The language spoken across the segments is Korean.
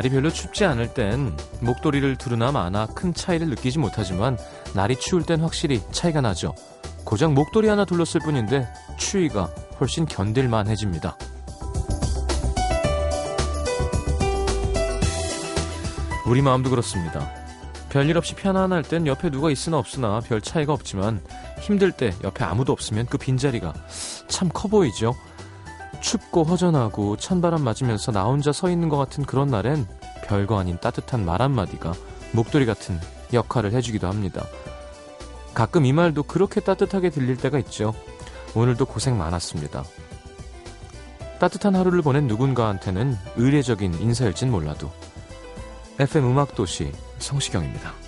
날이 별로 춥지 않을 땐 목도리를 두르나 마나 큰 차이를 느끼지 못하지만 날이 추울 땐 확실히 차이가 나죠. 고작 목도리 하나 둘렀을 뿐인데 추위가 훨씬 견딜만해집니다. 우리 마음도 그렇습니다. 별일 없이 편안할 땐 옆에 누가 있으나 없으나 별 차이가 없지만 힘들 때 옆에 아무도 없으면 그 빈자리가 참 커 보이죠. 춥고 허전하고 찬바람 맞으면서 나 혼자 서 있는 것 같은 그런 날엔 별거 아닌 따뜻한 말 한마디가 목도리 같은 역할을 해주기도 합니다. 가끔 이 말도 그렇게 따뜻하게 들릴 때가 있죠. 오늘도 고생 많았습니다. 따뜻한 하루를 보낸 누군가한테는 의례적인 인사일진 몰라도 FM 음악도시 성시경입니다.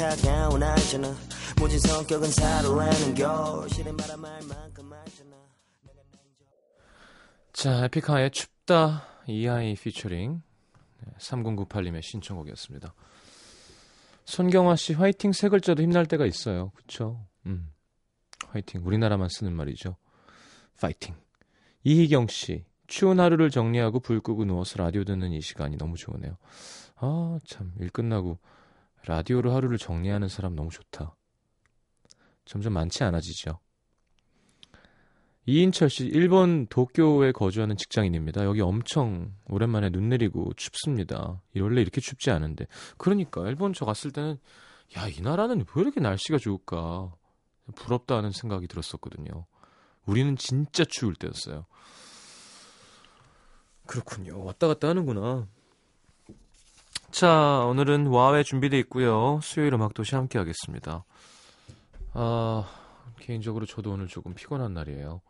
차가운 알잖아 모진 성격은 사로라는 겨울실에 말아말 만큼 알잖아 자 에픽하의 춥다 이하이 피처링 3098님의 신청곡이었습니다. 손경화 씨 화이팅 세 글자도 힘날 때가 있어요. 그쵸? 음. 화이팅. 우리나라만 쓰는 말이죠. 파이팅. 이희경 씨 추운 하루를 정리하고 불 끄고 누워서 라디오 듣는 이 시간이 너무 좋으네요. 아, 참, 일 끝나고 라디오로 하루를 정리하는 사람 너무 좋다. 점점 많지 않아지죠. 이인철 씨, 일본 도쿄에 거주하는 직장인입니다. 여기 엄청 오랜만에 눈 내리고 춥습니다. 원래 이렇게 춥지 않은데. 그러니까, 일본 저 갔을 때는, 야, 이 나라는 왜 이렇게 날씨가 좋을까? 부럽다 하는 생각이 들었었거든요. 우리는 진짜 추울 때였어요. 그렇군요. 왔다 갔다 하는구나. 자, 오늘은 와외 준비되어 있고요. 수요일 음악 도시 함께 하겠습니다. 아, 개인적으로 저도 오늘 조금 피곤한 날이에요.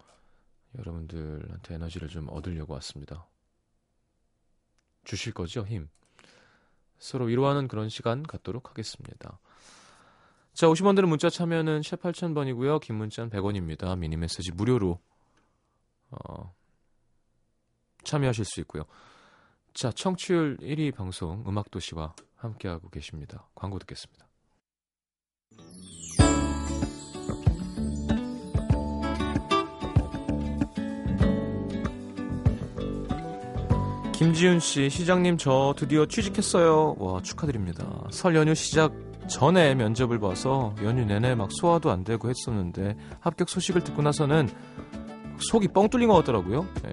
여러분들한테 에너지를 좀 얻으려고 왔습니다. 주실 거죠, 힘. 서로 위로하는 그런 시간 갖도록 하겠습니다. 자, 오신 분들은 문자 참여는 샵 8000번이고요. 긴 문자는 100원입니다. 미니 메시지 무료로 어, 참여하실 수 있고요. 자, 청취율 1위 방송 음악도시와 함께하고 계십니다. 광고 듣겠습니다. 김지훈 씨, 시장님 저 드디어 취직했어요. 와, 축하드립니다. 설 연휴 시작 전에 면접을 봐서 연휴 내내 막 소화도 안 되고 했었는데 합격 소식을 듣고 나서는 속이 뻥 뚫린 것 같더라고요. 네.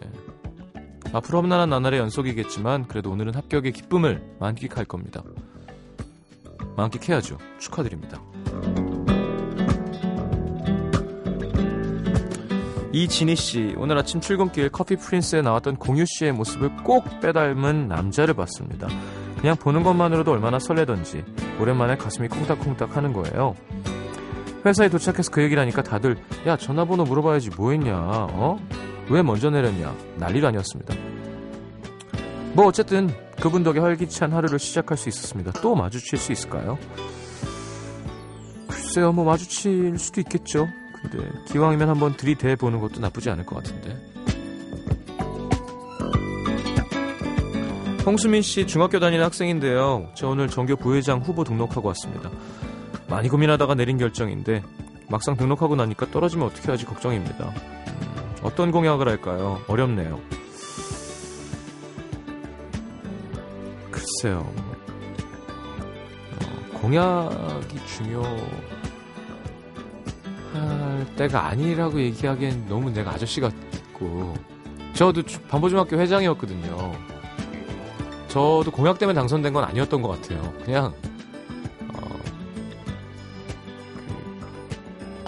앞으로 험난한 나날의 연속이겠지만 그래도 오늘은 합격의 기쁨을 만끽할 겁니다. 만끽해야죠. 축하드립니다. 이진희 씨, 오늘 아침 출근길 커피 프린스에 나왔던 공유 씨의 모습을 꼭 빼닮은 남자를 봤습니다. 그냥 보는 것만으로도 얼마나 설레던지 오랜만에 가슴이 콩닥콩닥 하는 거예요. 회사에 도착해서 그 얘기를 하니까 다들 야 전화번호 물어봐야지 뭐 했냐 어? 왜 먼저 내렸냐 난리도 아니었습니다. 뭐 어쨌든 그분 덕에 활기찬 하루를 시작할 수 있었습니다. 또 마주칠 수 있을까요? 글쎄요, 뭐 마주칠 수도 있겠죠. 근데 기왕이면 한번 들이대 보는 것도 나쁘지 않을 것 같은데. 홍수민 씨 중학교 다니는 학생인데요. 저 오늘 전교 부회장 후보 등록하고 왔습니다. 많이 고민하다가 내린 결정인데 막상 등록하고 나니까 떨어지면 어떻게 하지 걱정입니다. 어떤 공약을 할까요? 어렵네요. 글쎄요. 어, 공약이 중요할 때가 아니라고 얘기하기엔 너무 내가 아저씨 같고 저도 반보중학교 회장이었거든요. 저도 공약 때문에 당선된 건 아니었던 것 같아요. 그냥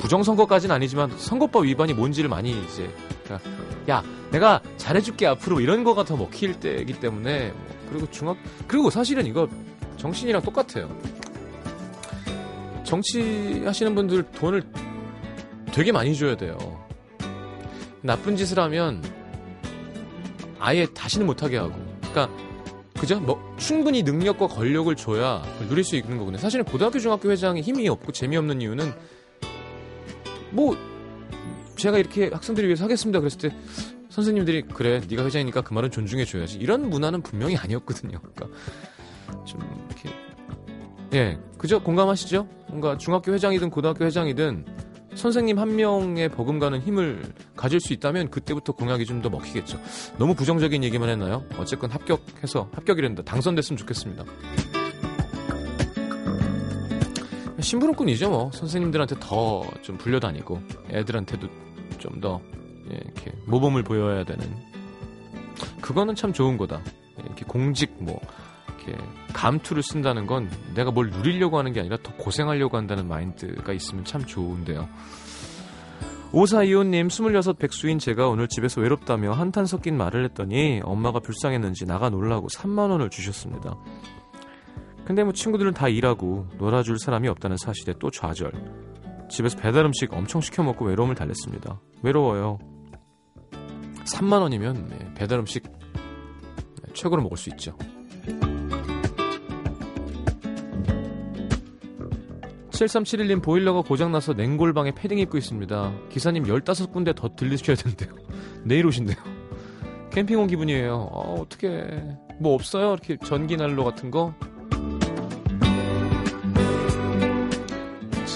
부정선거까지는 아니지만 선거법 위반이 뭔지를 많이 이제 그러니까 야 내가 잘해줄게 앞으로 이런 거가 더 먹힐 때이기 때문에 뭐 그리고 중학 그리고 사실은 이거 정신이랑 똑같아요. 정치 하시는 분들 돈을 되게 많이 줘야 돼요. 나쁜 짓을 하면 아예 다시는 못하게 하고. 그러니까 그죠? 뭐 충분히 능력과 권력을 줘야 누릴 수 있는 거거든요. 사실은 고등학교 중학교 회장이 힘이 없고 재미없는 이유는 뭐 제가 이렇게 학생들을 위해서 하겠습니다 그랬을 때 선생님들이 그래 네가 회장이니까 그 말은 존중해 줘야지 이런 문화는 분명히 아니었거든요. 그러니까 좀 이렇게 예 그죠 공감하시죠? 뭔가 중학교 회장이든 고등학교 회장이든 선생님 한 명의 버금가는 힘을 가질 수 있다면 그때부터 공약이 좀 더 먹히겠죠. 너무 부정적인 얘기만 했나요? 어쨌건 합격해서 합격이란다. 당선됐으면 좋겠습니다. 심부름꾼이죠 뭐 선생님들한테 더 좀 불려다니고 애들한테도 좀더 예, 이렇게 모범을 보여야 되는 그거는 참 좋은 거다. 예, 이렇게 공직 뭐 이렇게 감투를 쓴다는 건 내가 뭘 누리려고 하는 게 아니라 더 고생하려고 한다는 마인드가 있으면 참 좋은데요. 오사이호님, 26 백수인 제가 오늘 집에서 외롭다며 한탄 섞인 말을 했더니 엄마가 불쌍했는지 나가 놀라고 3만원을 주셨습니다. 근데 뭐 친구들은 다 일하고 놀아줄 사람이 없다는 사실에 또 좌절. 집에서 배달 음식 엄청 시켜 먹고 외로움을 달랬습니다. 외로워요. 3만 원이면 네, 배달 음식 네, 최고로 먹을 수 있죠. 7371님 보일러가 고장나서 냉골방에 패딩 입고 있습니다. 기사님 15군데 더 들리셔야 된대요. 내일 오신대요. 캠핑 온 기분이에요. 어, 어떻게 뭐 없어요? 이렇게 전기 난로 같은 거?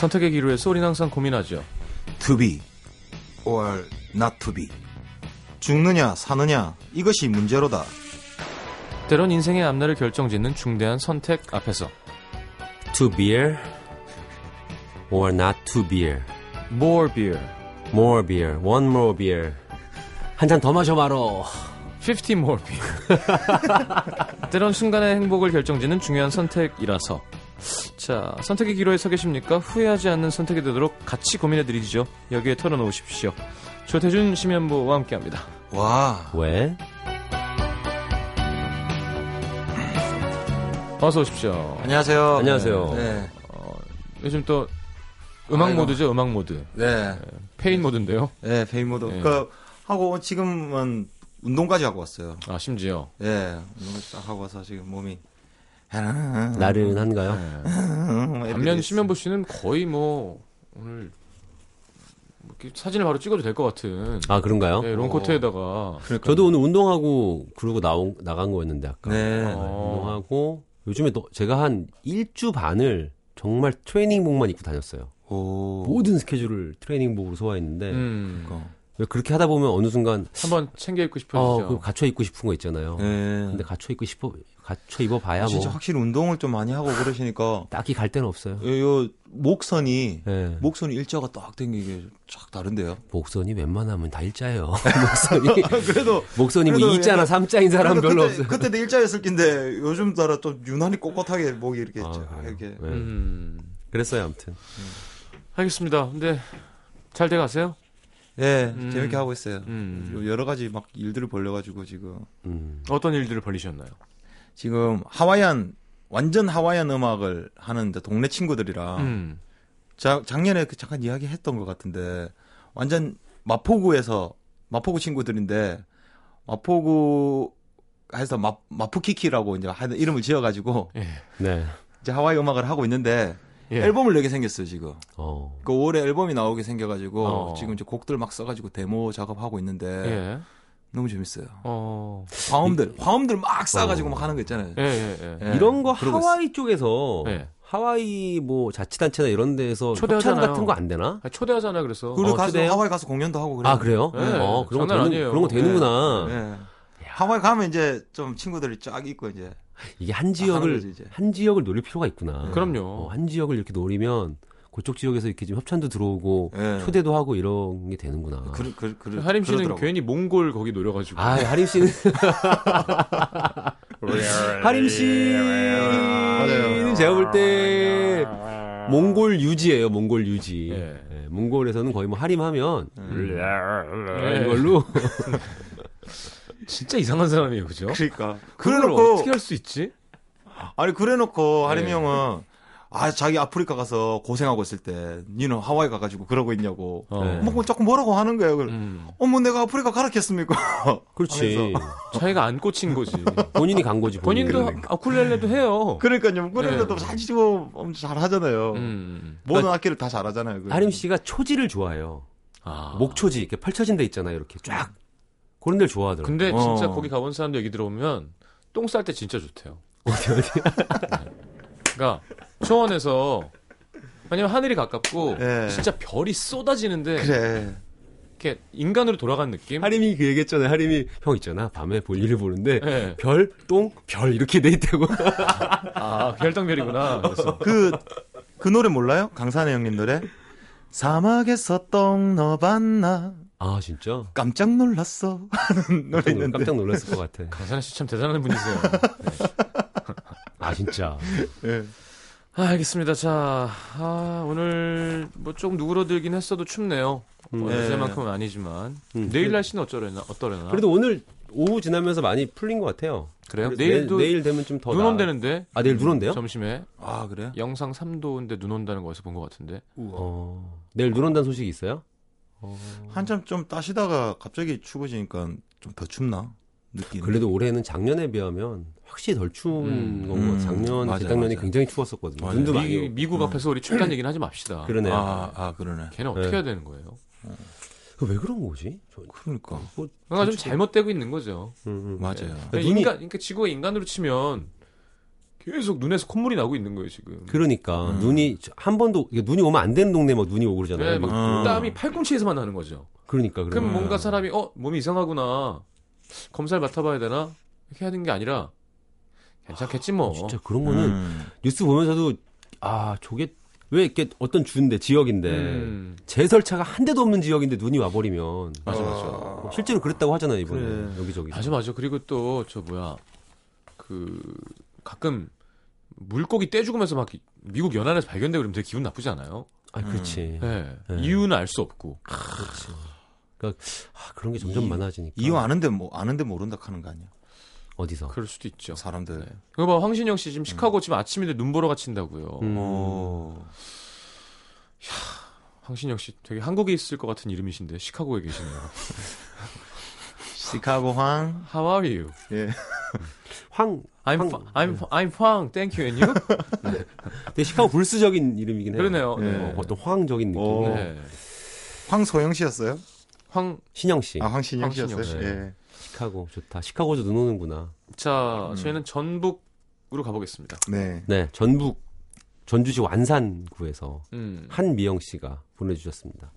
선택의 기로에서 우린 항상 고민하죠. to be or not to be. 죽느냐 사느냐 이것이 문제로다. 때론 인생의 앞날을 결정짓는 중대한 선택 앞에서 to beer or not to beer. more beer, more beer. one more beer. 한 잔 더 마셔봐로. 50 more beer. 때론 순간의 행복을 결정짓는 중요한 선택이라서 자, 선택의 기로에 서 계십니까? 후회하지 않는 선택이 되도록 같이 고민해드리죠. 여기에 털어놓으십시오. 조태준 심현보와 함께합니다. 와 왜? 어서 오십시오. 안녕하세요. 안녕하세요. 네, 요즘 또 음악 아이고. 모드죠, 음악 모드. 네, 폐인 모드인데요. 네 폐인 모드. 네. 그 하고 지금은 운동까지 하고 왔어요. 아, 심지어. 예, 운동까지 딱 하고 와서 지금 몸이 나른한가요? 네. 반면 심연보 씨는 거의 뭐 오늘 뭐 사진을 바로 찍어도 될 것 같은 아 그런가요? 네, 롱코트에다가 저도 오늘 운동하고 그러고 나온 나간 거였는데 아까 네. 어. 운동하고 요즘에 또 제가 한 일주 반을 정말 트레이닝복만 입고 다녔어요. 오. 모든 스케줄을 트레이닝복으로 소화했는데 음, 그러니까. 왜 그렇게 하다 보면 어느 순간 한번 챙겨 입고 어, 싶어지죠. 그 갖춰 입고 싶은 거 있잖아요. 네. 근데 갖춰 입고 싶어 갖춰 입어 봐야 진짜 뭐 확실히 운동을 좀 많이 하고 그러시니까 딱히 갈 데는 없어요. 요, 요 목선이 네. 목선이 일자가 딱 땡기게 쫙 다른데요. 목선이 웬만하면 다 일자예요. 목선이 그래도 목선이 뭐 그래도 2자나 약간- 3자인 사람 별로 그때, 없어요. 그때도 일자였을 낀데 요즘 따라 좀 유난히 꼿꼿하게 목이 이렇게 아? 이렇게 네. 음, 그랬어요, 아무튼. 알겠습니다. 근데 잘 돼가세요? 예 음. 재밌게 하고 있어요. 음. 여러 가지 막 일들을 벌려가지고 지금 음. 어떤 일들을 벌리셨나요? 지금 하와이안 완전 하와이안 음악을 하는 동네 친구들이랑 음, 자, 작년에 그 잠깐 이야기했던 것 같은데 완전 마포구에서 마포구 친구들인데 마포구 해서 마, 마푸키키라고 이제 이름을 지어가지고 예, 네. 이제 하와이 음악을 하고 있는데 예. 앨범을 내게 생겼어요 지금. 어. 그 올해 앨범이 나오게 생겨가지고 어. 지금 이제 곡들 막 써가지고 데모 작업하고 있는데 예. 너무 재밌어요. 어. 화음들, 화음들 막 싸가지고 막 하는 거 있잖아요. 예, 예, 예. 예, 이런 거 하와이 쪽에서 네. 하와이 뭐 자치단체나 이런 데서 협찬 초대하잖아요. 같은 거 안 되나? 아, 초대하잖아요, 그래서. 그리고 어, 가서 초대해요? 하와이 가서 공연도 하고 그래요. 아 그래요? 네, 어 그런 거 되는 아니에요. 그런 거 되는구나. 예. 하와이 가면 이제 좀 친구들이 쫙 있고 이제 이게 한 지역을 이제. 한 지역을 노릴 필요가 있구나. 그럼요. 어, 한 지역을 이렇게 노리면 그쪽 지역에서 이렇게 좀 협찬도 들어오고 예. 초대도 하고 이런 게 되는구나. 그, 그, 그, 하림 씨는 그러더라고. 괜히 몽골 거기 노려가지고. 아 하림 씨는 하림 씨는 제가 볼 때 몽골 유지예요. 몽골 유지. 예. 예, 몽골에서는 거의 뭐 하림하면 예. 이걸로 진짜 이상한 사람이에요, 그죠? 그러니까 그래놓고 어떻게 할 수 있지? 아니 그래놓고 하림이 네. 형은 아 자기 아프리카 가서 고생하고 있을 때 니는 하와이 가가지고 그러고 있냐고 어. 네. 뭐 자꾸 뭐라고 하는 거예요. 그래. 음. 어머 내가 아프리카 가라겠습니까? 그렇지. 자기가 안 꽂힌 거지. 본인이 간 거지. 본인이. 본인도 아쿨렐레도 해요. 그러니까요. 그래도 네. 잘 치고 엄청 잘 하잖아요. 음. 모든 악기를 다 잘하잖아요. 그래. 하림 씨가 초지를 좋아해요. 아. 목초지 이렇게 펼쳐진 데 있잖아요. 이렇게 쫙 그런 데를 좋아하더라고요. 근데 진짜 어. 거기 가본 사람들 얘기 들어보면 똥 쌀 때 진짜 좋대요. 어디 어디. 그러니까 초원에서 왜냐면 하늘이 가깝고 예. 진짜 별이 쏟아지는데 그래. 이렇게 인간으로 돌아간 느낌. 하림이 그 얘기했잖아요. 하림이 형 있잖아. 밤에 볼일을 보는데 네. 별, 똥, 별 이렇게 돼 있다고. 아 별똥별이구나. 그래서 그, 그 노래 몰라요? 강산의 형님 노래? 사막에서 똥 넣어봤나? 아 진짜. 깜짝 놀랐어. 하는 노래 깜짝, 놀- 있는데. 깜짝 놀랐을 것 같아. 강산아 씨 참 대단한 분이세요. 아 진짜. 예. 아, 알겠습니다. 자, 아, 오늘 뭐 조금 누그러들긴 했어도 춥네요. 음. 어, 네. 어제만큼은 아니지만 음. 내일 날씨는 어쩌려나 어떠려나? 그래도 오늘 오후 지나면서 많이 풀린 것 같아요. 그래요? 내일도 내, 일 되면 좀 더. 눈. 온다는데 아 내일 눈 온대요? 점심에 아, 그래요? 영상 3도인데 눈 온다는 거에서 본 것 같은데. 어. 내일 눈 온다는 소식이 있어요? 어. 한참 좀 따시다가 갑자기 추워지니까 좀 더 춥나? 느끼는. 그래도 올해는 작년에 비하면 확실히 덜 추운 음. 건것 같아요. 음. 작년, 맞아요, 재작년이. 굉장히 추웠었거든요. 맞아요. 눈도 많이 미. 미국 앞에서 우리 춥다는 얘기는 하지 맙시다. 그러네요. 아, 아, 그러네. 걔는 어떻게 네. 해야 되는 거예요? 그왜 그런 거지? 저, 그러니까. 뭐, 뭔가 좀 잘못되고 있는 거죠. 음, 음. 맞아요. 그러니까 눈이- 인간, 그러니까 지구가 인간으로 치면 계속 눈에서 콧물이 나고 있는 거예요 지금. 그러니까 음. 눈이 한 번도 눈이 오면 안 되는 동네 막 눈이 오고 그러잖아요. 네, 막 음. 땀이 팔꿈치에서만 나는 거죠. 그러니까 그럼 그러면 뭔가 사람이 어 몸이 이상하구나 검사를 맡아봐야 되나 이렇게 하는 게 아니라 괜찮겠지 뭐. 진짜 그런 거는 음. 뉴스 보면서도 아 저게 왜 이렇게 어떤 주인데 지역인데 음, 제설차가 한 대도 없는 지역인데 눈이 와버리면 맞아 맞아. 뭐 실제로 그랬다고 하잖아요 이번에 그래. 여기저기. 맞아 맞아. 그리고 또 저 뭐야 그 가끔 물고기 떼 죽으면서 막 미국 연안에서 발견되고 그러면 되게 기분 나쁘지 않아요? 아 그렇지. 네. 네. 이유는 알 수 없고. 그렇지. 그러니까 아, 그런 게 점점 이- 많아지니까. 이유 아는데 뭐 아는데 모른다 하는 거 아니야? 어디서? 그럴 수도 있죠. 사람들. 네. 그거 봐 황신영 씨 지금 시카고 지금 아침인데 눈 보러 가친다고요. 음. 어. 황신영 씨 되게 한국에 있을 것 같은 이름이신데 시카고에 계시네요. 시카고 황. How are you? 예. 황. I'm 황- fa- I'm I'm Huang. Thank you. And you? 되게 시카고 불스적인 이름이긴 해요. 그러네요. 네. 네. 어, 어떤 황적인 느낌. 어. 네. 황소영 씨였어요? 황. 신영 씨. 아, 황신영 황신영 씨였어요? 씨. 예. 시카고 좋다. 시카고도 눈 오는구나. 자, 음. 저희는 전북으로 가보겠습니다. 네. 네, 전북 전주시 완산구에서 음. 한미영 씨가 보내주셨습니다.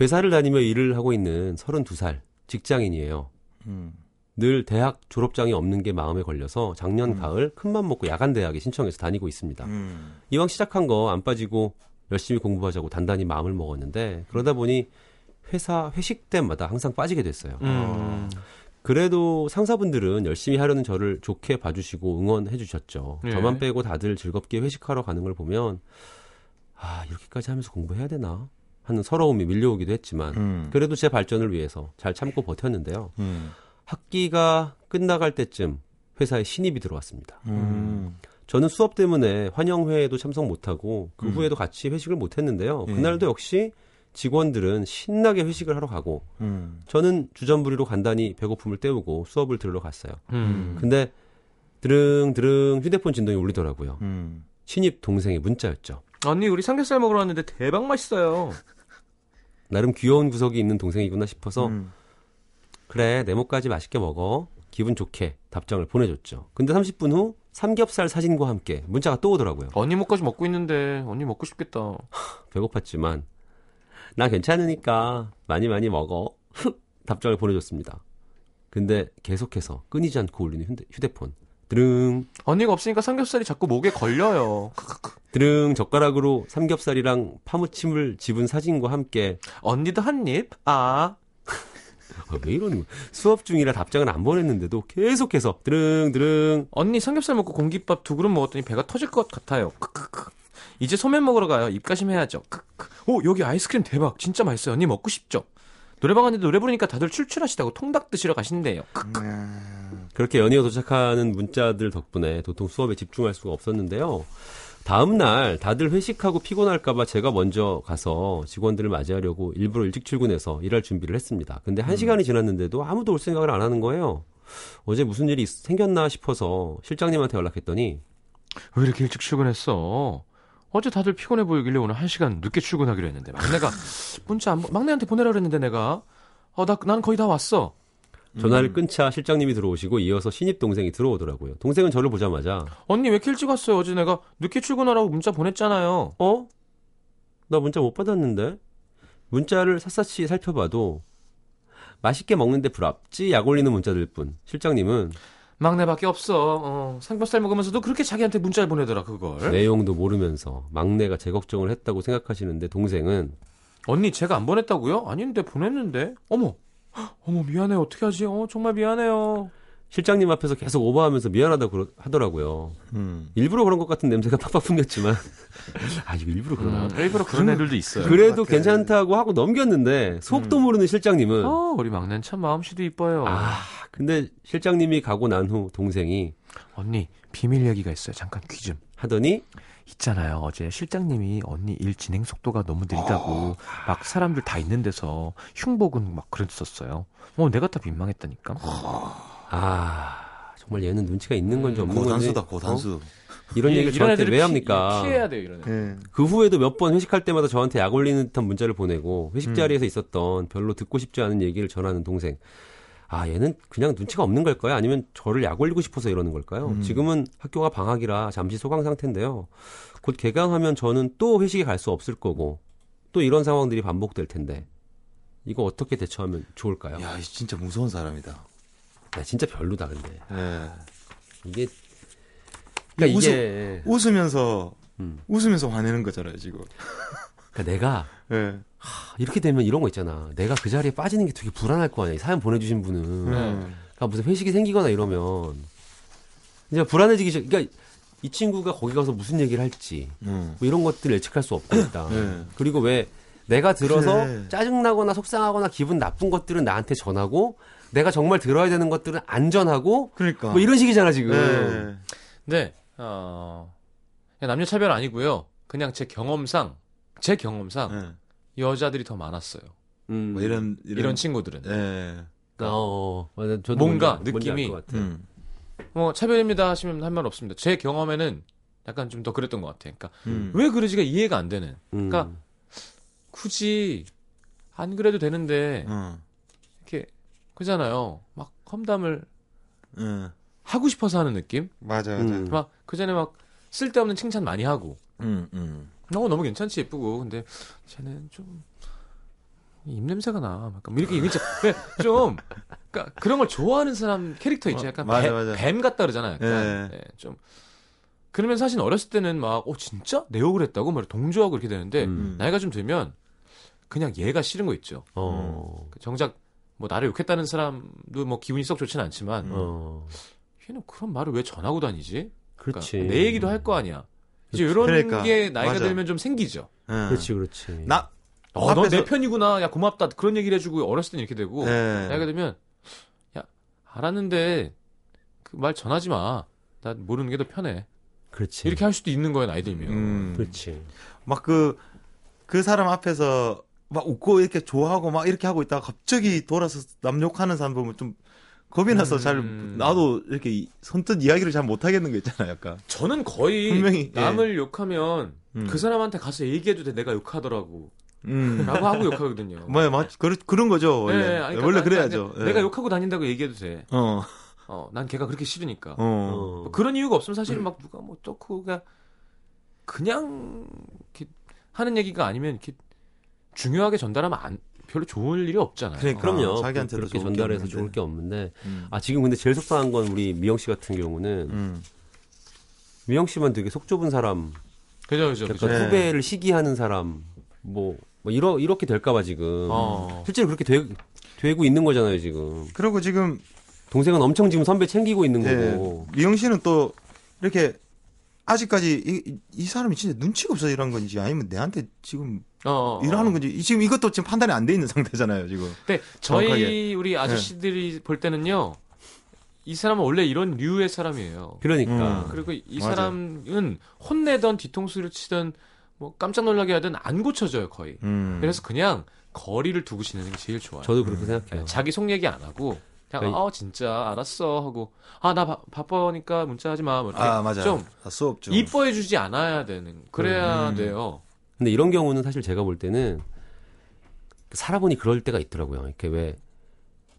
회사를 다니며 일을 하고 있는 32살 직장인이에요. 음. 늘 대학 졸업장이 없는 게 마음에 걸려서 작년 음. 가을 큰맘 먹고 야간 대학에 신청해서 다니고 있습니다. 음. 이왕 시작한 거 안 빠지고 열심히 공부하자고 단단히 마음을 먹었는데 그러다 보니 회사 회식 때마다 항상 빠지게 됐어요. 음. 그래도 상사분들은 열심히 하려는 저를 좋게 봐주시고 응원해 주셨죠. 예. 저만 빼고 다들 즐겁게 회식하러 가는 걸 보면 아 이렇게까지 하면서 공부해야 되나 하는 서러움이 밀려오기도 했지만 음. 그래도 제 발전을 위해서 잘 참고 버텼는데요. 음. 학기가 끝나갈 때쯤 회사에 신입이 들어왔습니다. 음. 저는 수업 때문에 환영회에도 참석 못하고 그 음. 후에도 같이 회식을 못했는데요. 예. 그날도 역시 직원들은 신나게 회식을 하러 가고 음. 저는 주전부리로 간단히 배고픔을 때우고 수업을 들으러 갔어요. 음. 근데 드릉드릉 휴대폰 진동이 울리더라고요. 음. 신입 동생의 문자였죠. 언니 우리 삼겹살 먹으러 왔는데 대박 맛있어요. 나름 귀여운 구석이 있는 동생이구나 싶어서 음. 그래 내 목까지 맛있게 먹어 기분 좋게 답장을 보내줬죠. 근데 30분 후 삼겹살 사진과 함께 문자가 또 오더라고요. 언니 목까지 먹고 있는데 언니 먹고 싶겠다. 배고팠지만 나 괜찮으니까 많이 많이 먹어. 흑 답장을 보내줬습니다. 근데 계속해서 끊이지 않고 울리는 휴대, 휴대폰. 드릉 언니가 없으니까 삼겹살이 자꾸 목에 걸려요. 드릉 젓가락으로 삼겹살이랑 파무침을 집은 사진과 함께 언니도 한 입? 아. 아, 왜 이러는 거야? 수업 중이라 답장을 안 보냈는데도 계속해서 드릉 드릉 언니 삼겹살 먹고 공깃밥 두 그릇 먹었더니 배가 터질 것 같아요. 크크크. 이제 소면 먹으러 가요. 입가심 해야죠. 크크. 오, 여기 아이스크림 대박. 진짜 맛있어요. 언니 먹고 싶죠? 노래방 갔는데 노래 부르니까 다들 출출하시다고 통닭 드시러 가신대요. 크크. 그렇게 연이어 도착하는 문자들 덕분에 도통 수업에 집중할 수가 없었는데요. 다음 날 다들 회식하고 피곤할까봐 제가 먼저 가서 직원들을 맞이하려고 일부러 일찍 출근해서 일할 준비를 했습니다. 근데 한 시간이 지났는데도 아무도 올 생각을 안 하는 거예요. 어제 무슨 일이 있- 생겼나 싶어서 실장님한테 연락했더니 왜 이렇게 일찍 출근했어? 어제 다들 피곤해 보이길래 오늘 한 시간 늦게 출근하기로 했는데 막내가 문자 안, 보- 막내한테 보내라 그랬는데 내가 어, 나, 난 거의 다 왔어. 전화를 끊자 실장님이 들어오시고 이어서 신입 동생이 들어오더라고요. 동생은 저를 보자마자 언니 왜 이렇게 일찍 왔어요? 어제 내가 늦게 출근하라고 문자 보냈잖아요. 어? 나 문자 못 받았는데? 문자를 샅샅이 살펴봐도 맛있게 먹는데 불합지 약 올리는 문자들 뿐. 실장님은 막내밖에 없어. 어, 삼겹살 먹으면서도 그렇게 자기한테 문자를 보내더라 그걸. 내용도 모르면서 막내가 제 걱정을 했다고 생각하시는데 동생은 언니 제가 안 보냈다고요? 아닌데 보냈는데. 어머. 헉, 어머 미안해요. 어떻게 하지? 어 정말 미안해요. 실장님 앞에서 계속 오버하면서 미안하다고 그러- 하더라고요. 음. 일부러 그런 것 같은 냄새가 팍팍 풍겼지만 아 이거 일부러 그러나? 음, 일부러 그런 애들도 있어요. 그래도. 괜찮다고 하고 넘겼는데 속도 모르는 실장님은 어, 우리 막내는 참 마음씨도 이뻐요. 아 근데 실장님이 가고 난 후 동생이 언니 비밀 얘기가 있어요. 잠깐 귀 좀. 하더니 있잖아요. 어제 실장님이 언니 일 진행 속도가 너무 느리다고 막 사람들 다 있는 데서 흉보군 막 그랬었어요. 어, 내가 다 민망했다니까. 아 정말 얘는 눈치가 있는 건지 없는 건지 고단수다 어? 고단수. 이런 얘기를 저한테 왜 합니까? 피해야 돼요, 이런 애. 예. 그 후에도 몇 번 회식할 때마다 저한테 약 올리는 듯한 문자를 보내고 회식 음. 자리에서 있었던 별로 듣고 싶지 않은 얘기를 전하는 동생. 아 얘는 그냥 눈치가 없는 걸까요? 아니면 저를 약 올리고 싶어서 이러는 걸까요? 음. 지금은 학교가 방학이라 잠시 소강 상태인데요. 곧 개강하면 저는 또 회식에 갈 수 없을 거고 또 이런 상황들이 반복될 텐데 이거 어떻게 대처하면 좋을까요? 야, 이 진짜 무서운 사람이다. 야, 진짜 별로다 근데 예. 이게 그러니까 웃음- 이게 웃으면서 음. 웃으면서 화내는 거잖아요, 지금. 그러니까 내가 예. 하, 이렇게 되면 이런 거 있잖아. 내가 그 자리에 빠지는 게 되게 불안할 거 아니야. 이 사연 보내주신 분은. 음. 그러니까 무슨 회식이 생기거나 이러면 이제 불안해지기 시작. 그러니까 이 친구가 거기 가서 무슨 얘기를 할지 음. 뭐 이런 것들을 예측할 수 없고 일단. 네. 그리고 왜 내가 들어서 그래. 짜증나거나 속상하거나 기분 나쁜 것들은 나한테 전하고 내가 정말 들어야 되는 것들은 안 전하고 그러니까. 뭐 이런 식이잖아 지금. 예. 네, 어, 그냥 남녀 차별 아니고요. 그냥 제 경험상, 제 경험상 예. 여자들이 더 많았어요. 음. 뭐 이런 이런, 이런 친구들은. 예. 어, 맞아. 저도 뭔가 뭔지- 느낌이-. 음. 뭐 차별입니다 하시면 할 말 없습니다. 제 경험에는 약간 좀 더 그랬던 것 같아요. 그러니까 음. 왜 그러지가 이해가 안 되는. 음. 그러니까 굳이 안 그래도 되는데 어. 이렇게 그잖아요. 막 험담을 예. 하고 싶어서 하는 느낌? 맞아, 맞아. 음. 막그 전에 막 쓸데없는 칭찬 많이 하고 음, 음. 너무 너무 괜찮지 예쁘고 근데 쟤는 좀 입냄새가 나. 약간 이렇게 진짜 그냥 좀 그러니까 그런 걸 좋아하는 사람 캐릭터 있죠. 어, 약간 맞아, 뱀, 맞아. 뱀 같다 그러잖아요. 약간. 예. 예, 좀 그러면 사실 어렸을 때는 막 어 진짜 내 욕을 했다고 막 동조하고 이렇게 되는데 음. 나이가 좀 들면 그냥 얘가 싫은 거 있죠. 어. 그 정작 뭐 나를 욕했다는 사람도 뭐 기분이 썩 좋지는 않지만 음. 어. 얘는 그런 말을 왜 전하고 다니지? 그러니까 그렇지. 내 얘기도 할 거 아니야. 이제 이런 그러니까. 게 나이가 맞아. 들면 좀 생기죠. 예. 그렇지, 그렇지. 나 어, 너 앞에서- 내 편이구나. 야, 고맙다. 그런 얘기를 해주고 어렸을 땐 이렇게 되고 예. 나이가 들면 야, 알았는데 그 말 전하지 마. 난 모르는 게 더 편해. 그렇지. 이렇게 할 수도 있는 거야, 나이 들면. 음. 그렇지. 막 그, 그 사람 앞에서 막 웃고 이렇게 좋아하고 막 이렇게 하고 있다가 갑자기 돌아서 남 욕하는 사람 보면 좀 겁이 나서 잘, 음. 나도 이렇게 이- 선뜻 이야기를 잘 못하겠는 거 있잖아, 약간. 저는 거의 분명히, 예. 남을 욕하면 음. 그 사람한테 가서 얘기해도 돼. 내가 욕하더라고. 음. 라고 하고 욕하거든요. 뭐, 맞, 그런, 그런 거죠, 원래. 네, 아니, 그러니까 원래 난- 그래야죠. 난 예. 내가 욕하고 다닌다고 얘기해도 돼. 어, 어, 난 걔가 그렇게 싫으니까. 어. 뭐 그런 이유가 없으면 사실은 막 누가 뭐 떡후가 그냥 이렇게 하는 얘기가 아니면 이렇게 중요하게 전달하면 안, 별로 좋을 일이 없잖아요. 그러니까. 그럼요. 아, 자기한테도 그렇게 좋을 게 전달해서 없는데. 좋을 게 없는데. 음. 아, 지금 근데 제일 속상한 건 우리 미영 씨 같은 경우는 음. 미영 씨만 되게 속 좁은 사람, 그죠, 그죠, 그죠. 네. 후배를 시기하는 사람, 뭐, 뭐 이러, 이렇게 될까봐 지금. 어. 실제로 그렇게 되, 되고 있는 거잖아요, 지금. 그리고 지금, 동생은 엄청 지금 선배 챙기고 있는 예, 거고. 미영 씨는 또, 이렇게, 아직까지 이, 이- 이 사람이 진짜 눈치가 없어 이런 건지 아니면 내한테 지금 어, 어, 어. 일하는 건지 이- 지금 이것도 지금 판단이 안 돼 있는 상태잖아요 지금. 근데 저희 정확하게. 우리 아저씨들이 볼 때는요. 이 사람은 원래 이런 류의 사람이에요. 그러니까. 음. 그리고 이 맞아요. 사람은 혼내던 뒤통수를 치던 뭐 깜짝 놀라게 하든 안 고쳐져요 거의. 음. 그래서 그냥 거리를 두고 지내는 게 제일 좋아요. 저도 그렇게 생각해요. 자기 속 얘기 안 하고 그냥 어 진짜 알았어 하고 아 나 바빠니까 문자하지 마. 뭐 이렇게 아 맞아. 좀 아, 수업 좀. 이뻐해 주지 않아야 되는 그래야 음. 돼요. 근데 이런 경우는 사실 제가 볼 때는 살아보니 그럴 때가 있더라고요. 이렇게 왜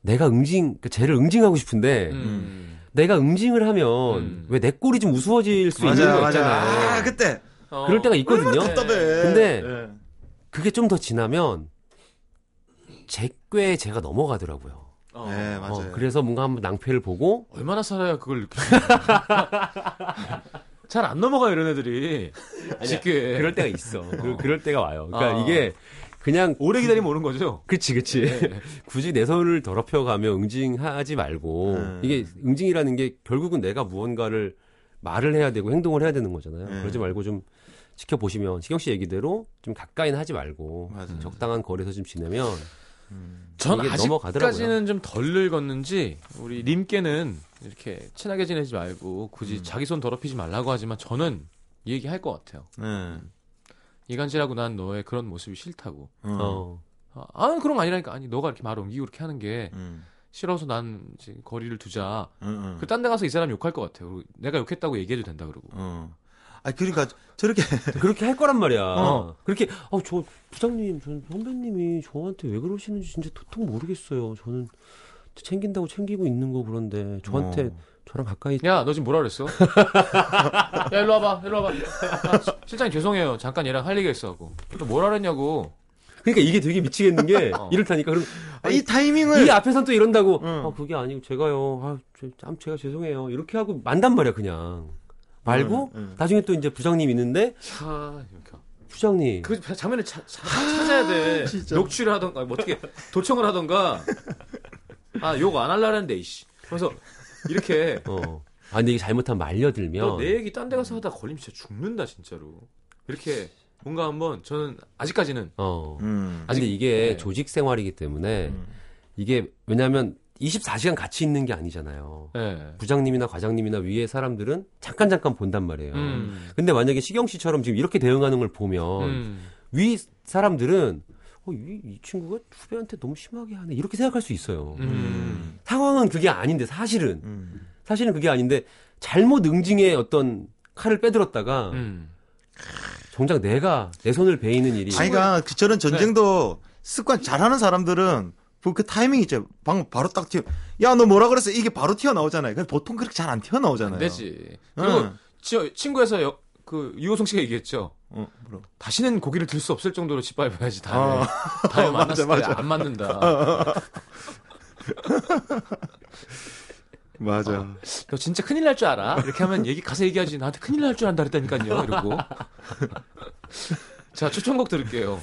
내가 응징, 그 쟤를 응징하고 싶은데 음. 내가 응징을 하면 음. 왜내 꼴이 좀 우스워질 수 맞아 있는 거. 있잖아요. 아 그때 어. 그럴 때가 있거든요. 근데 예. 그게 좀 더 지나면 제 꾀에 제가 넘어가더라고요. 어. 네, 어, 맞아요. 그래서 뭔가 한번 낭패를 보고 얼마나 살아야 그걸 느끼 잘안 넘어가 이런 애들이 쉽게 그럴 때가 있어. 그, 그럴 때가 와요. 그러니까 아. 이게 그냥 오래 기다리면 오는 거죠. 그치, 그치. 굳이 내 손을 더럽혀 가며 응징하지 말고, 네. 이게 응징이라는 게 결국은 내가 무언가를 말을 해야 되고 행동을 해야 되는 거잖아요. 네. 그러지 말고 좀 지켜보시면, 시경 씨 얘기대로 좀 가까이는 하지 말고, 맞아요. 적당한 거리에서 좀 지내면, 전. 아직까지는 좀 덜 늙었는지 우리 림께는 이렇게 친하게 지내지 말고 굳이 음. 자기 손 더럽히지 말라고 하지만 저는 이 얘기 할 것 같아요. 네. 이간질하고 난 너의 그런 모습이 싫다고. 어. 어, 아, 아, 그런 거 아니라니까. 아니 너가 이렇게 말을 옮기고 이렇게 하는 게 음. 싫어서 난 이제 거리를 두자. 음, 음. 그 딴 데 가서 이 사람 욕할 것 같아요. 내가 욕했다고 얘기해도 된다 그러고. 어. 아 그러니까 저렇게 그렇게 할 거란 말이야. 어. 그렇게, 어, 저, 부장님, 저 선배님이 저한테 왜 그러시는지 진짜 도통 모르겠어요. 저는 챙긴다고 챙기고 있는 거 그런데, 저한테, 어. 저랑 가까이 야, 너 지금 뭐라 그랬어? 야, 일로 와봐, 일로 와봐. 아, 시- 실장님 죄송해요. 잠깐 얘랑 할 얘기가 있어갖고. 또 뭐라 그랬냐고. 그러니까 이게 되게 미치겠는 게 어. 이렇다니까 그럼 아, 이 타이밍을 이 앞에선 또 이런다고 응. 아 그게 아니고 제가요 아 저, 참 제가 죄송해요 이렇게 하고 만단 말이야 그냥 말고 응, 응. 나중에 또 이제 부장님 있는데 차, 이렇게. 부장님 그 장면을 차, 차, 찾아야 돼. 진짜. 녹취를 하던가, 뭐 어떻게, 도청을 하던가. 아, 욕안 하려는데, 이씨. 그래서, 이렇게, 어. 아 근데 이게 잘못하면 말려들면 너내 얘기 딴 데 가서 하다 걸리면 진짜 죽는다, 진짜로. 이렇게, 뭔가 한번, 저는, 아직까지는, 어 음. 아, 근데 이게 네. 조직 생활이기 때문에 음. 이게 왜냐하면 24시간 같이 있는 게 아니잖아요 예. 부장님이나 과장님이나 위에 사람들은 잠깐 잠깐 본단 말이에요 음. 근데 만약에 시경 씨처럼 지금 이렇게 대응하는 걸 보면 음. 위 사람들은 어, 이, 이 친구가 후배한테 너무 심하게 하네 이렇게 생각할 수 있어요. 음. 상황은 그게 아닌데 사실은 음. 사실은 그게 아닌데 잘못 응징의 어떤 칼을 빼들었다가 음. 정작 내가 내 손을 베이는 일이 아이가 그 저런 전쟁도 습관 잘하는 사람들은 그, 그 타이밍 있죠. 방금 바로 딱 튀어. 야, 너 뭐라 그랬어? 이게 바로 튀어나오잖아요. 근데 보통 그렇게 잘 안 튀어나오잖아요. 안 되지. 그리고, 응. 치- 친구에서, 여- 그, 유오성 씨가 얘기했죠. 어, 뭐라. 다시는 고기를 들 수 없을 정도로 짓밟아야지 다음에 어. 다음에 맞아, 만났을 맞아. 때안 맞는다. 맞아. 너 진짜 큰일 날 줄 알아? 이렇게 하면 얘기 가서 얘기하지 나한테 큰일 날 줄 안다 그랬다니까요. 이러고. 자 추천곡 들을게요.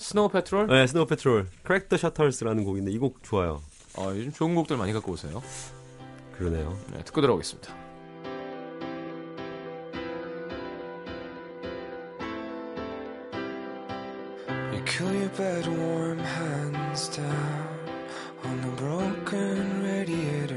Snow Patrol. 네, Snow Patrol Crack the Shutters라는 곡인데 이 곡 좋아요. 어, 요즘 좋은 곡들 많이 갖고 오세요. 그러네요. 네, 듣고 들어오겠습니다. You cool your bed warm hands down on the broken radiator.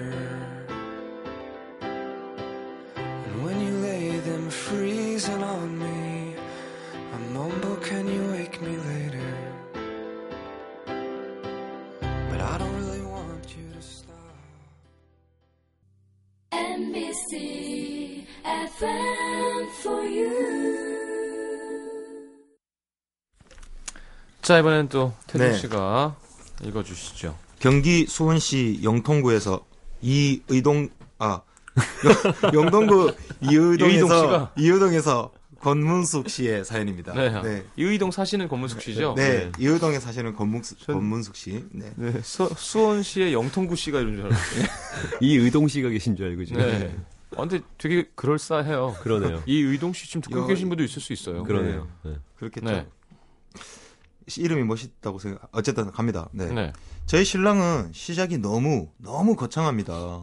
자, 이번엔 또 태준 네. 씨가 읽어주시죠. 경기 수원시 영통구에서 이의동 아 영- 영동구 이의동 이의동에서? 이의동에서 권문숙 씨의 사연입니다. 네. 네. 이의동 사시는 권문숙 씨죠? 네, 이의동에 사시는 권문숙, 권문숙 씨. 네. 네, 수, 수원시의 영통구 씨가 이런 줄 알았어요. 이 의동 씨가 계신 줄 알고 지금. 네. 아, 근데 되게 그럴싸해요. 그러네요. 이 의동 씨 지금 듣고 여- 계신 분도 있을 수 있어요. 그러네요. 네. 그렇겠죠. 이름이 멋있다고 생각. 어쨌든 갑니다. 네. 네. 저희 신랑은 시작이 너무 너무 거창합니다.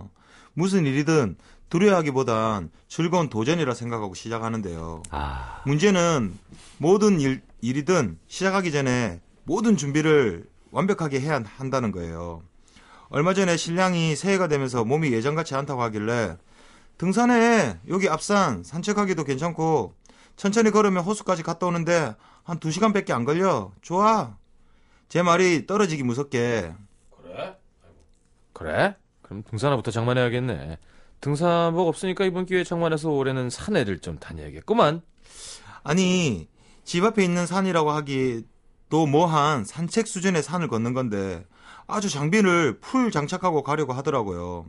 무슨 일이든 두려워하기보단 즐거운 도전이라 생각하고 시작하는데요. 아, 문제는 모든 일, 일이든 시작하기 전에 모든 준비를 완벽하게 해야 한다는 거예요. 얼마 전에 신랑이 새해가 되면서 몸이 예전같지 않다고 하길래 등산해 여기 앞산 산책하기도 괜찮고 천천히 걸으면 호수까지 갔다 오는데 한두 시간밖에 안 걸려 좋아 제 말이 떨어지기 무섭게 그래? 그럼 등산화부터 장만해야겠네. 등산복 없으니까 이번 기회에 장만해서 올해는 산에를 좀 다녀야겠구만. 아니 집 앞에 있는 산이라고 하기도 뭐한 산책 수준의 산을 걷는 건데 아주 장비를 풀 장착하고 가려고 하더라고요.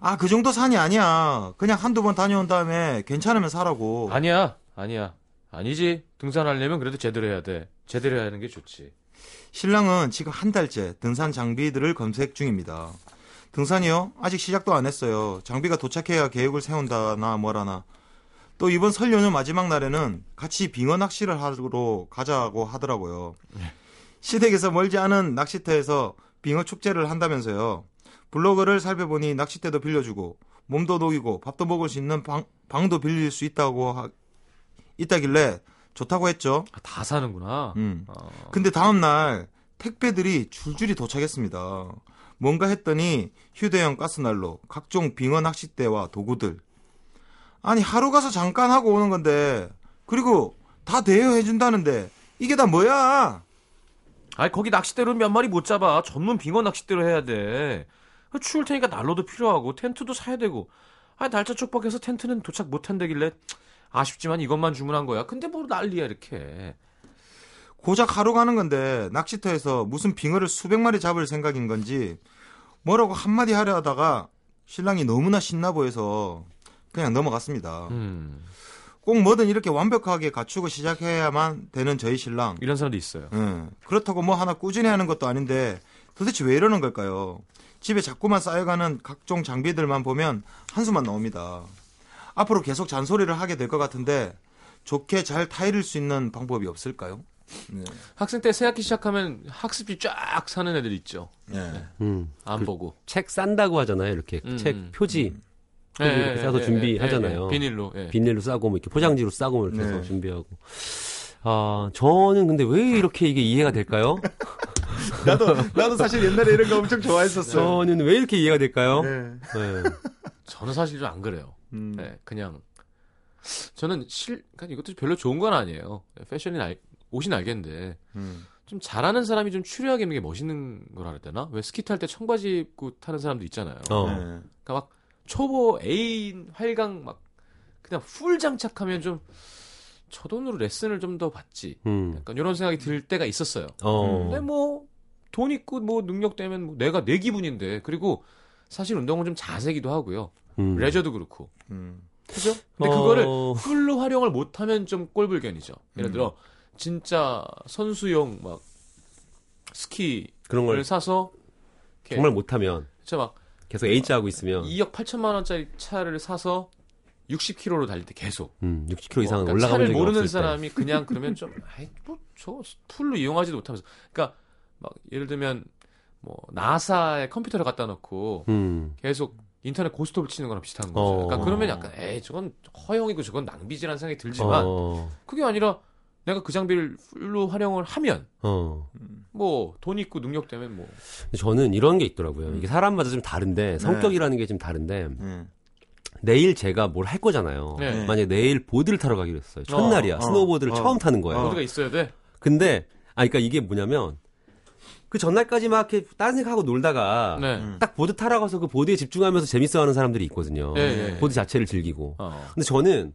아 그 정도 산이 아니야. 그냥 한두 번 다녀온 다음에 괜찮으면 사라고. 아니야, 아니야. 아니지. 등산하려면 그래도 제대로 해야 돼. 제대로 해야 하는 게 좋지. 신랑은 지금 한 달째 등산 장비들을 검색 중입니다. 등산이요? 아직 시작도 안 했어요. 장비가 도착해야 계획을 세운다나 뭐라나. 또 이번 설 연휴 마지막 날에는 같이 빙어 낚시를 하러 가자고 하더라고요. 시댁에서 멀지 않은 낚시터에서 빙어 축제를 한다면서요. 블로그를 살펴보니 낚싯대도 빌려주고 몸도 녹이고 밥도 먹을 수 있는 방, 방도 빌릴 수 있다고 하, 있다길래 좋다고 했죠. 아, 다 사는구나. 음. 어, 근데 다음 날 택배들이 줄줄이 도착했습니다. 뭔가 했더니 휴대용 가스난로, 각종 빙어 낚싯대와 도구들. 아니 하루 가서 잠깐 하고 오는 건데 그리고 다 대여해 준다는데 이게 다 뭐야? 아니 거기 낚싯대로 몇 마리 못 잡아. 전문 빙어 낚싯대로 해야 돼. 추울 테니까 난로도 필요하고 텐트도 사야 되고. 아 날짜 촉박해서 텐트는 도착 못 한다길래 아쉽지만 이것만 주문한 거야. 근데 뭐 난리야 이렇게. 고작 하루 가는 건데 낚시터에서 무슨 빙어를 수백 마리 잡을 생각인 건지 뭐라고 한마디 하려 하다가 신랑이 너무나 신나 보여서 그냥 넘어갔습니다. 음, 꼭 뭐든 이렇게 완벽하게 갖추고 시작해야만 되는 저희 신랑. 이런 사람도 있어요. 예. 그렇다고 뭐 하나 꾸준히 하는 것도 아닌데 도대체 왜 이러는 걸까요? 집에 자꾸만 쌓여가는 각종 장비들만 보면 한숨만 나옵니다. 앞으로 계속 잔소리를 하게 될 것 같은데 좋게 잘 타이를 수 있는 방법이 없을까요? 네. 학생 때 새학기 시작하면 학습지 쫙 사는 애들 있죠. 네. 음. 안 그 보고. 책 싼다고 하잖아요. 이렇게 음, 책 음. 표지 표지 이렇게 싸서 준비하잖아요. 비닐로. 예. 비닐로 싸고 뭐 이렇게 포장지로 싸고 뭐 이렇게 해서 네. 준비하고. 아, 저는 근데 왜 이렇게 이게 이해가 될까요? 나도 나도 사실 옛날에 이런 거 엄청 좋아했었어요. 저는 왜 이렇게 이해가 될까요? 네. 네. 저는 사실 좀 안 그래요. 음. 네, 그냥 저는 실, 그러니까 이것도 별로 좋은 건 아니에요. 패션이 알, 옷이 알겠는데 음. 좀 잘하는 사람이 좀 추리하게 입는 게 멋있는 거라 그래야 되나? 왜 스키 탈 때 청바지 입고 타는 사람도 있잖아요. 어. 네. 그러니까 막 초보 애인 활강 막 그냥 풀 장착하면 좀 저 돈으로 레슨을 좀 더 받지. 음. 약간 이런 생각이 들 때가 있었어요. 어. 근데 뭐 돈 있고 뭐 능력 되면 뭐 내가 내 기분인데 그리고 사실 운동은 좀 자세기도 하고요. 음. 레저도 그렇고. 음. 그죠? 근데 어. 그거를 풀로 활용을 못하면 좀 꼴불견이죠. 예를 들어 진짜 선수용 막 스키를 그런 걸 사서 이렇게 정말 못하면 진짜 막 계속 H자 하고 있으면 2억 8천만 원짜리 차를 사서 60km로 달릴 때 계속 음, 60km 이상 그러니까 올라가본 차를 적이 모르는 없을 때. 사람이 그냥 그러면 좀 아이 뭐저 풀로 이용하지도 못하면서 그러니까 막 예를 들면 뭐 나사에 컴퓨터를 갖다 놓고 음. 계속 인터넷 고스톱을 치는 거랑 비슷한 거죠. 어. 그러니까 그러면 약간 에이 저건 허용이고 저건 낭비지라는 생각이 들지만 어. 그게 아니라 내가 그 장비를 풀로 활용을 하면 어. 뭐돈 있고 능력 되면 뭐 저는 이런 게 있더라고요. 이게 사람마다 좀 다른데 성격이라는 게좀 다른데 네. 내일 제가 뭘 할 거잖아요. 네. 만약에 내일 보드를 타러 가기로 했어요. 첫날이야. 어, 스노우보드를 어. 처음 타는 거예요. 보드가 있어야 돼. 근데 아 그러니까 이게 뭐냐면 그 전날까지 막 이렇게 다른 생각하고 놀다가 네. 음. 딱 보드 타러 가서 그 보드에 집중하면서 재밌어하는 사람들이 있거든요. 예, 예. 보드 자체를 즐기고. 어. 근데 저는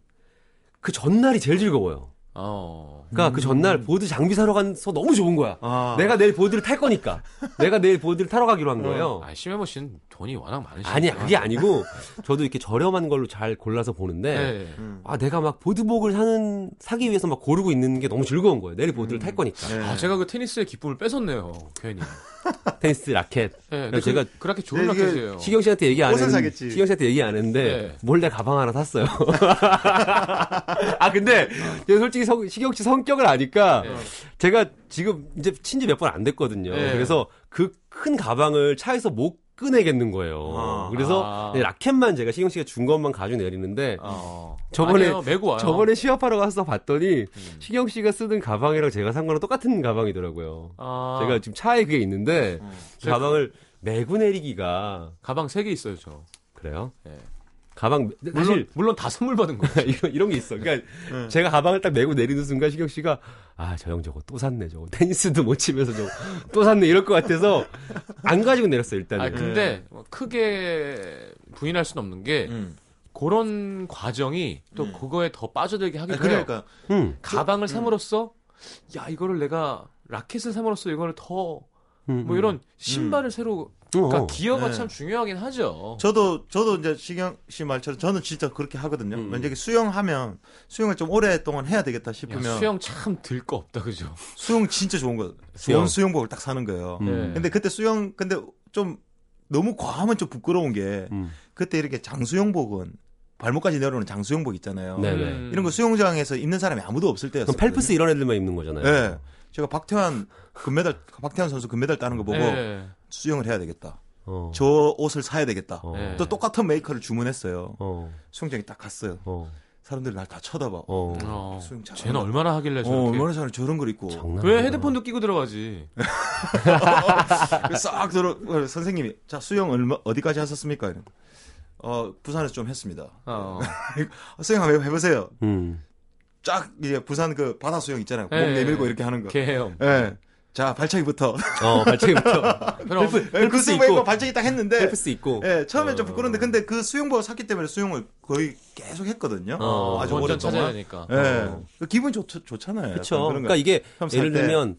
그 전날이 제일 즐거워요. 어. 그러니까 그 전날 보드 장비 사러 가서 너무 좋은 거야. 아. 내가 내일 보드를 탈 거니까. 내가 내일 보드를 타러 가기로 한 거예요. 아, 심현보 씨는 돈이 워낙 많으시니까. 아니야, 그게 아니고 저도 이렇게 저렴한 걸로 잘 골라서 보는데 네. 아, 내가 막 보드복을 사는 사기 위해서 막 고르고 있는 게 너무 즐거운 거예요. 내일 보드를 탈 거니까. 네. 아, 제가 그 테니스의 기쁨을 뺏었네요. 괜히. 테니스 라켓. 네, 그래서 제가 그, 그렇게 좋은 네, 라켓이에요. 시경 씨한테 얘기 안 했는데. 시경 씨한테 얘기 안 했는데 네. 몰래 가방 하나 샀어요. 아 근데 제가 솔직히 성- 시경 씨 성격을 아니까 네. 제가 지금 이제 친지 몇 번 안 됐거든요. 네. 그래서 그 큰 가방을 차에서 못 꺼내겠는 거예요. 아. 그래서 아. 네, 라켓만 제가 시경 씨가 준 것만 가지고 내리는데 어. 저번에- 아니에요. 저번에 시합하러 가서 봤더니 음. 시경 씨가 쓰던 가방이랑 제가 산 거랑 똑같은 가방이더라고요. 아, 제가 지금 차에 그게 있는데 어. 그 가방을 메고 내리기가 가방 3개 있어요, 저. 그래요? 네. 가방 물론, 사실 물론 다 선물 받은 거. 이런, 이런 게 있어. 그러니까 네. 제가 가방을 딱 메고 내리는 순간 시경 씨가 아 저 형 저거 또 샀네 저거 테니스도 못 치면서 저거 또 샀네 이럴 것 같아서 안 가지고 내렸어요 일단은. 아, 근데 뭐 크게 부인할 수는 없는 게 음. 그런 과정이 또 음. 그거에 더 빠져들게 하기도 해요. 그러니까 음, 가방을 삼으로써 야 이거를 내가 라켓을 삼으로써 이거를 더뭐 음, 음. 이런 신발을 새로 그러니까 어. 기어가 네. 참 중요하긴 하죠. 저도 저도 이제 시경 씨 말처럼 저는 진짜 그렇게 하거든요. 음. 만약에 수영하면 수영을 좀 오랫동안 해야 되겠다 야, 싶으면 수영 참 들 거 없다 그죠? 수영 진짜 좋은 거. 수영. 좋은 수영복을 딱 사는 거예요. 음. 네. 근데 그때 수영 근데 좀 너무 과하면 좀 부끄러운 게 음. 그때 이렇게 장수영복은 발목까지 내려오는 장수영복 있잖아요. 네네. 음. 이런 거 수영장에서 입는 사람이 아무도 없을 때였어요. 펠프스 이런 애들만 입는 거잖아요. 네. 제가 박태환 금메달 박태환 선수 금메달 따는 거 보고 네. 수영을 해야 되겠다. 어. 저 옷을 사야 되겠다. 어. 네. 또 똑같은 메이커를 주문했어요. 어. 수영장에 딱 갔어요. 어. 사람들이 날 다 쳐다봐. 어. 어, 수영 잘한다. 쟤는 얼마나 하길래 어, 저렇게 얼마나 사람 저런 걸 입고. 왜. 헤드폰도 끼고 들어가지? 싹 들어 어, 선생님이 자 수영 얼마 어디까지 하셨습니까? 이런. 어 부산에서 좀 했습니다. 어. 수영 한번 해보세요. 음. 쫙 이제 부산 그 바다 수영 있잖아요. 몸 예, 내밀고 예. 이렇게 하는 거. 개헤엄. 예. 자 발차기부터. 어 발차기부터. 그럼 그 펠프스 입고 입고. 발차기 딱 했는데. 펠프스 입고. 예, 처음엔 좀 어. 부끄러운데 근데 그 수영복을 샀기 때문에 수영을 거의 계속 했거든요. 어, 아주 원전 찾아야 오랫동안. 되니까. 예. 어. 그 기분 좋, 좋잖아요. 그렇죠. 그러니까 이게 예를 때. 들면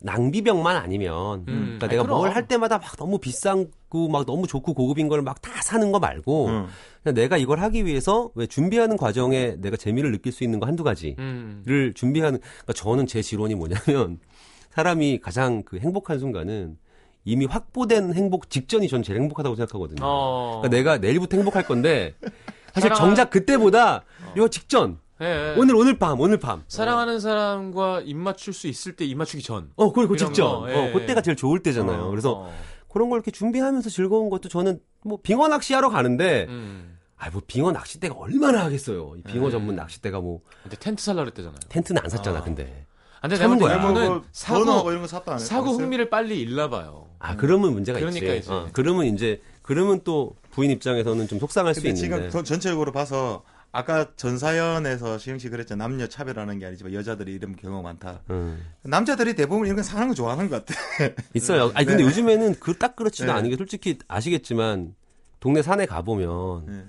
낭비병만 아니면 음. 그러니까 아니, 내가. 뭘 할 때마다 막 너무 비싼 거 막 너무 좋고 고급인 걸 막 다 사는 거 말고 응. 그냥 내가 이걸 하기 위해서 왜 준비하는 과정에 내가 재미를 느낄 수 있는 거 한두 가지를 음. 준비하는 그러니까 저는 제 지론이 뭐냐면 사람이 가장 그 행복한 순간은 이미 확보된 행복 직전이 전 제일 행복하다고 생각하거든요. 어. 그러니까 내가 내일부터 행복할 건데 사실 사랑하- 정작 그때보다 요 직전 예, 예. 오늘 오늘 밤 오늘 밤 사랑하는 사람과 입 맞출 수 있을 때 입 맞추기 전. 어, 그리고 그 직전. 거, 예, 어, 그때가 제일 좋을 때잖아요. 어, 그래서 어. 그런 걸 이렇게 준비하면서 즐거운 것도 저는 뭐 빙어 낚시하러 가는데 음. 아, 뭐 빙어 낚싯대가 얼마나 하겠어요. 이 빙어 네. 전문 낚싯대가 뭐 근데 텐트 살라 그랬대잖아요. 텐트는 안 샀잖아, 아. 근데. 아, 근데 참은 내가 거야. 볼때 뭐, 이거는 뭐, 사고 이런 거 샀다 안 사고 했어요? 흥미를 빨리 잃나 봐요. 아, 그러면 문제가 그러니까 있지. 이제. 어, 그러면 이제 그러면 또 부인 입장에서는 좀 속상할 수 근데 있는데. 지금 전- 전체적으로 봐서 아까 전사연에서 시영 씨 그랬죠 남녀 차별하는 게 아니지만 여자들이 이런 경우가 많다. 음. 남자들이 대부분 이런 거 사는 거 좋아하는 것 같아. 있어요. 아니 근데 네. 요즘에는 그 딱 그렇지는 네. 않은 게 솔직히 아시겠지만 동네 산에 가 보면 네.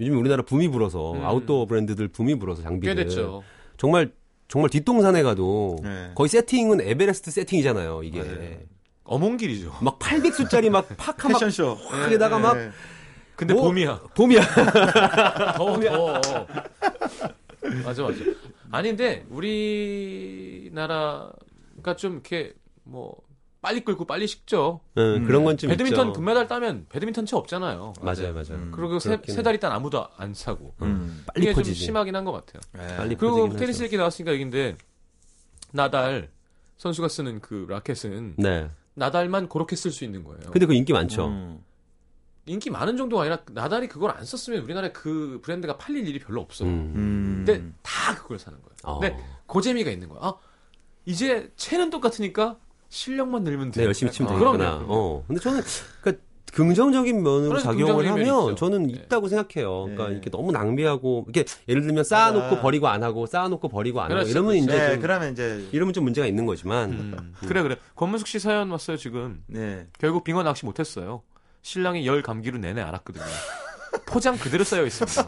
요즘 우리나라 붐이 불어서 음. 아웃도어 브랜드들 붐이 불어서 꽤 장비들 됐죠. 정말 정말 뒷동산에 가도 네. 거의 세팅은 에베레스트 세팅이잖아요. 이게 맞아요. 어몽길이죠. 막 800수짜리 막 파카 막 패션쇼. 확에다가 막 네. 근데 뭐- 봄이야. 봄이야. 더워 더워. 맞아 맞아. 아닌데 우리나라가 좀 이렇게 뭐 빨리 끓고 빨리 식죠. 응, 그런 건 좀 배드민턴 있죠. 금메달 따면 배드민턴 채 없잖아요. 맞아요, 맞아요. 음. 그리고 세, 세 해. 달 있다 아무도 안 사고. 음. 빨리 이게 좀. 심하긴 한 것 같아요. 네. 빨리 그리고 테니스 하죠. 얘기 나왔으니까 얘기인데 나달 선수가 쓰는 그 라켓은 네. 나달만 그렇게 쓸 수 있는 거예요. 근데 그 인기 많죠. 음. 인기 많은 정도가 아니라 나달이 그걸 안 썼으면 우리나라에 그 브랜드가 팔릴 일이 별로 없어요. 음. 음. 근데 다 그걸 사는 거예요. 어. 근데 그 재미가 있는 거야. 아, 이제 채는 똑같으니까 실력만 늘면 돼. 네, 열심히 치면 아, 되겠구나. 그럼요. 어. 근데 저는 그러니까 긍정적인 면으로 그래서 작용을 하면 있죠. 저는 네. 있다고 생각해요. 그러니까 네. 이렇게 너무 낭비하고 이렇게 예를 들면 쌓아놓고 맞아. 버리고 안 하고 쌓아놓고 버리고 안 하고 그렇죠, 이러면 그렇죠. 이제 네, 좀, 그러면 이제 이러면 좀 문제가 있는 거지만 음, 그래 그래. 권문숙 씨 사연 왔어요 지금. 네. 결국 빙어 낚시 못했어요. 신랑이 열 감기로 내내 알았거든요. 포장 그대로 쌓여 있습니다.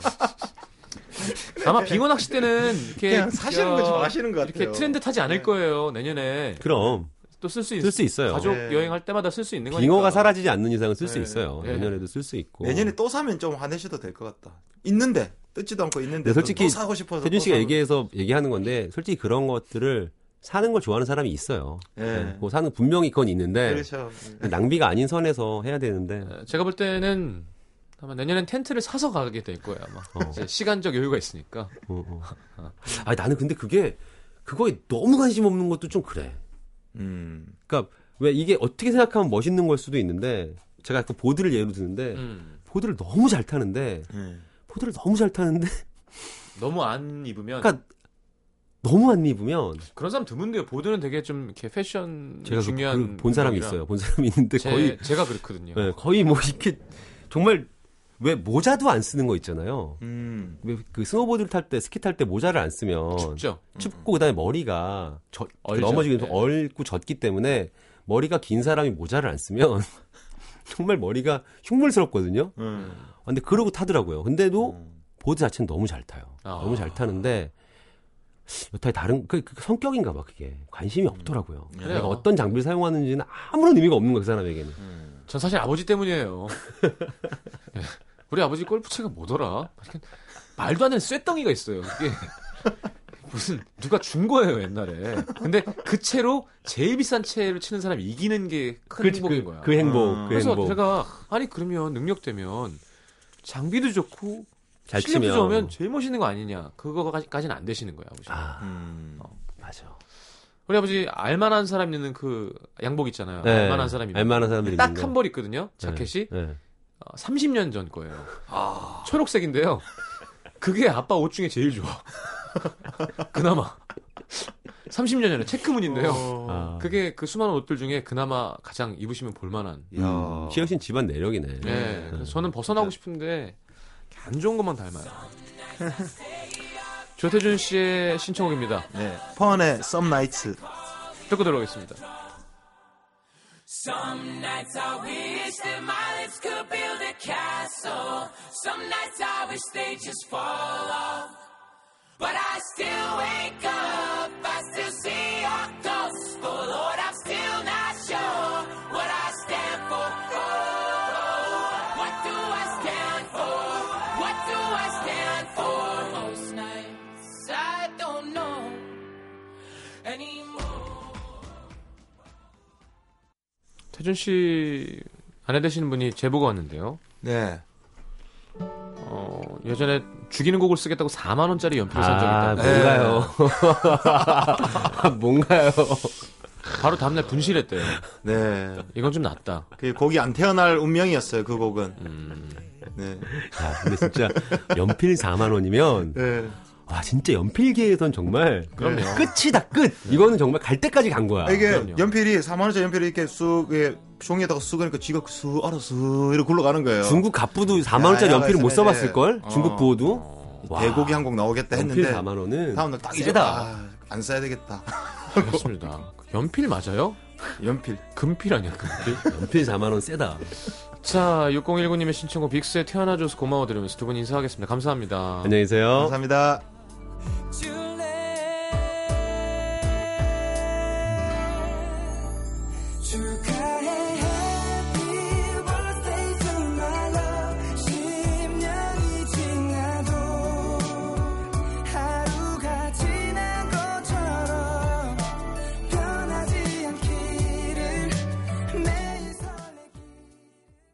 아마 빙어 낚시 때는 이렇게 그냥 사시는 거 저, 좋아하시는 것 같아요. 이렇게 트렌드 타지 않을 거예요. 내년에 그럼 또 쓸 수 있. 쓸수 있어요. 가족 네. 여행할 때마다 쓸 수 있는 거니까. 빙어가 사라지지 않는 이상은 쓸수 네. 있어요. 네. 내년에도 쓸 수 있고. 내년에 또 사면 좀 화내셔도 될 것 같다. 있는데 뜯지도 않고 있는데 솔직히 또 사고 싶어서 태준 또 씨가 얘기해서 얘기하는 건데 솔직히 그런 것들을 사는 걸 좋아하는 사람이 있어요. 예. 네. 뭐 사는 분명히 그건 있는데 그렇죠. 낭비가 아닌 선에서 해야 되는데 에, 제가 볼 때는 아마 내년엔 텐트를 사서 가게 될 거예요. 아마 어. 시간적 여유가 있으니까. 어, 어. 아니 나는 근데 그게 그거에 너무 관심 없는 것도 좀 그래. 음. 그러니까 왜 이게 어떻게 생각하면 멋있는 걸 수도 있는데 제가 그 보드를 예로 드는데 음. 보드를 너무 잘 타는데 예. 보드를 너무 잘 타는데 너무 안 입으면 그러니까 너무 안 입으면 그런 사람 드문데요. 보드는 되게 좀 이렇게 패션 제가 그- 중요한 그본 사람이. 있어요. 본 사람이 있는데 제, 거의 제가 그렇거든요. 예, 거의 뭐 이렇게 정말 왜 모자도 안 쓰는 거 있잖아요. 음. 왜그 스노보드를 탈 때 스키 탈 때 모자를 안 쓰면 춥죠. 춥고 그다음에 머리가. 넘어지기 네. 얼고 젖기 때문에 머리가 긴 사람이 모자를 안 쓰면 정말 머리가 흉물스럽거든요. 음. 근데 그러고 타더라고요. 근데도 음. 보드 자체는 너무 잘 타요. 아. 너무 잘 타는데 여타의 다른 그, 그 성격인가 봐 그게 관심이 음. 없더라고요. 그래요. 내가 어떤 장비를 사용하는지는 아무런 의미가 없는 거그 사람에게는. 전 사실 아버지 때문이에요. 예. 우리 아버지 골프채가 뭐더라? 말도 안 되는 쇠덩이가 있어요. 이게 무슨 누가 준 거예요 옛날에. 근데 그 채로 제일 비싼 채를 치는 사람이 이기는 게 큰 행복인 거야. 그 행복, 음. 그 그래서 행복. 제가 아니 그러면 능력 되면 장비도 좋고 잘 실력도 치면. 좋으면 제일 멋있는 거 아니냐. 그거까지는 안 되시는 거야 아버지. 아, 음. 맞아. 우리 아버지 알만한 사람 입는 그 양복 있잖아요. 네. 알만한 사람이 알만한 사람들이 딱 입는 한 거. 벌 있거든요. 자켓이 네. 어, 30년 전 거예요. 초록색인데요. 그게 아빠 옷 중에 제일 좋아. 그나마 30년 전에 체크무늬인데요. 아. 그게 그 수많은 옷들 중에 그나마 가장 입으시면 볼만한. 야. 키우신 집안 내력이네. 네. 저는 벗어나고 싶은데 안 좋은 것만 닮아요. 조태준 씨의 신청곡입니다. 네. 펀의 썸 나이츠. 듣고 들어오겠습니다. Some nights I wish that my lips could build a castle. Some nights I wish they just fall off. But I still wake up, I still see your ghost. Oh Lord, 태준 씨 아내 되시는 분이 제보가 왔는데요. 네. 어, 예전에 죽이는 곡을 쓰겠다고 4만 원짜리 연필을 산 적이 아, 있다. 뭔가요? 뭔가요? 바로 다음날 분실했대요. 네. 이건 좀 낫다. 그 곡이 안 태어날 운명이었어요. 그 곡은. 음. 네. 야, 근데 진짜 연필 4만 원이면 네. 와 진짜 연필계에선 정말 그럼요. 끝이다 끝. 이거는 정말 갈 때까지 간 거야. 이게 그럼요. 연필이 4만 원짜리 연필이 이렇게 쑥 이게 종이에다가 쑥 하니까 쥐가 쑥 알아서 쑥 이렇게 굴러가는 거예요. 중국 갑부도 4만 원짜리 야, 연필을 못 야, 써봤을 걸. 어. 중국 부호도 와. 대곡이 한 곡 나오겠다 연필 했는데 4만 원은 다음날 딱 이제 세다. 아, 안 써야 되겠다. 그렇습니다. 연필 맞아요? 연필. 금필 아니야, 금필? 연필 4만 원 세다. 자, 6019님의 신청곡 빅스에 태어나줘서 고마워 드리면서 두 분 인사하겠습니다. 감사합니다. 안녕히 계세요. 감사합니다. 就